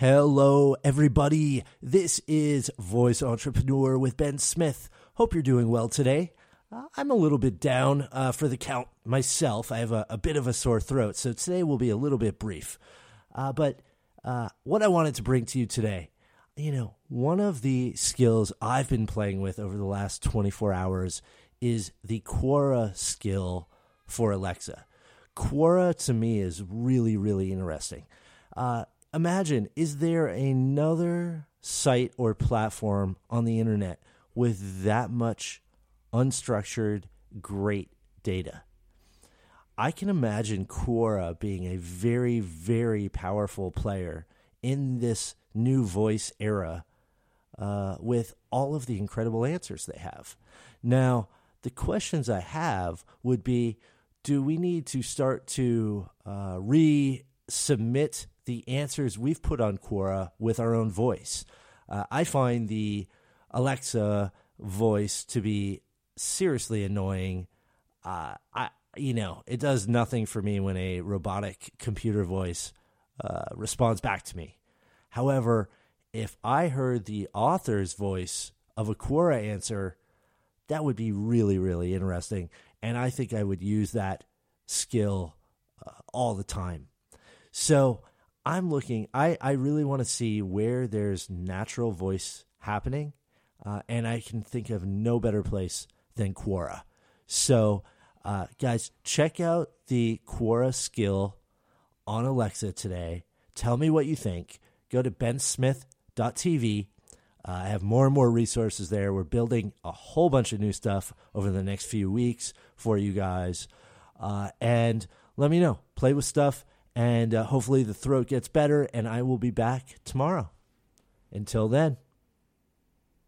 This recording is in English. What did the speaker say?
Hello, everybody. This is Voice Entrepreneur with Ben Smith. Hope you're doing well today. Uh, I'm a little bit down uh, for the count myself. I have a, a, bit of a sore throat, so today will be a little bit brief. Uh, but uh, what I wanted to bring to you today, you know, one of the skills I've been playing with over the last 24 hours is the Quora skill for Alexa. Quora to me is really, really interesting. Imagine is there another site or platform on the internet with that much unstructured, great data? I can imagine Quora being a very, very powerful player in this new voice era uh, with all of the incredible answers they have. Now, the questions I have would be do we need to start to uh, resubmit the answers we've put on Quora with our own voice. Uh, I find the Alexa voice to be seriously annoying. Uh, I, you know, it does nothing for me when a robotic computer voice uh, responds back to me. However, if I heard the author's voice of a Quora answer, that would be really, really interesting. And I think I would use that skill uh, all the time. So I'm looking, I, I really want to see where there's natural voice happening. Uh, and I can think of no better place than Quora. So, uh, guys, check out the Quora skill on Alexa today. Tell me what you think. Go to bensmith.tv. Uh, I have more and more resources there. We're building a whole bunch of new stuff over the next few weeks for you guys. Uh, and let me know. Play with stuff and uh, hopefully the throat gets better, and I will be back tomorrow. Until then.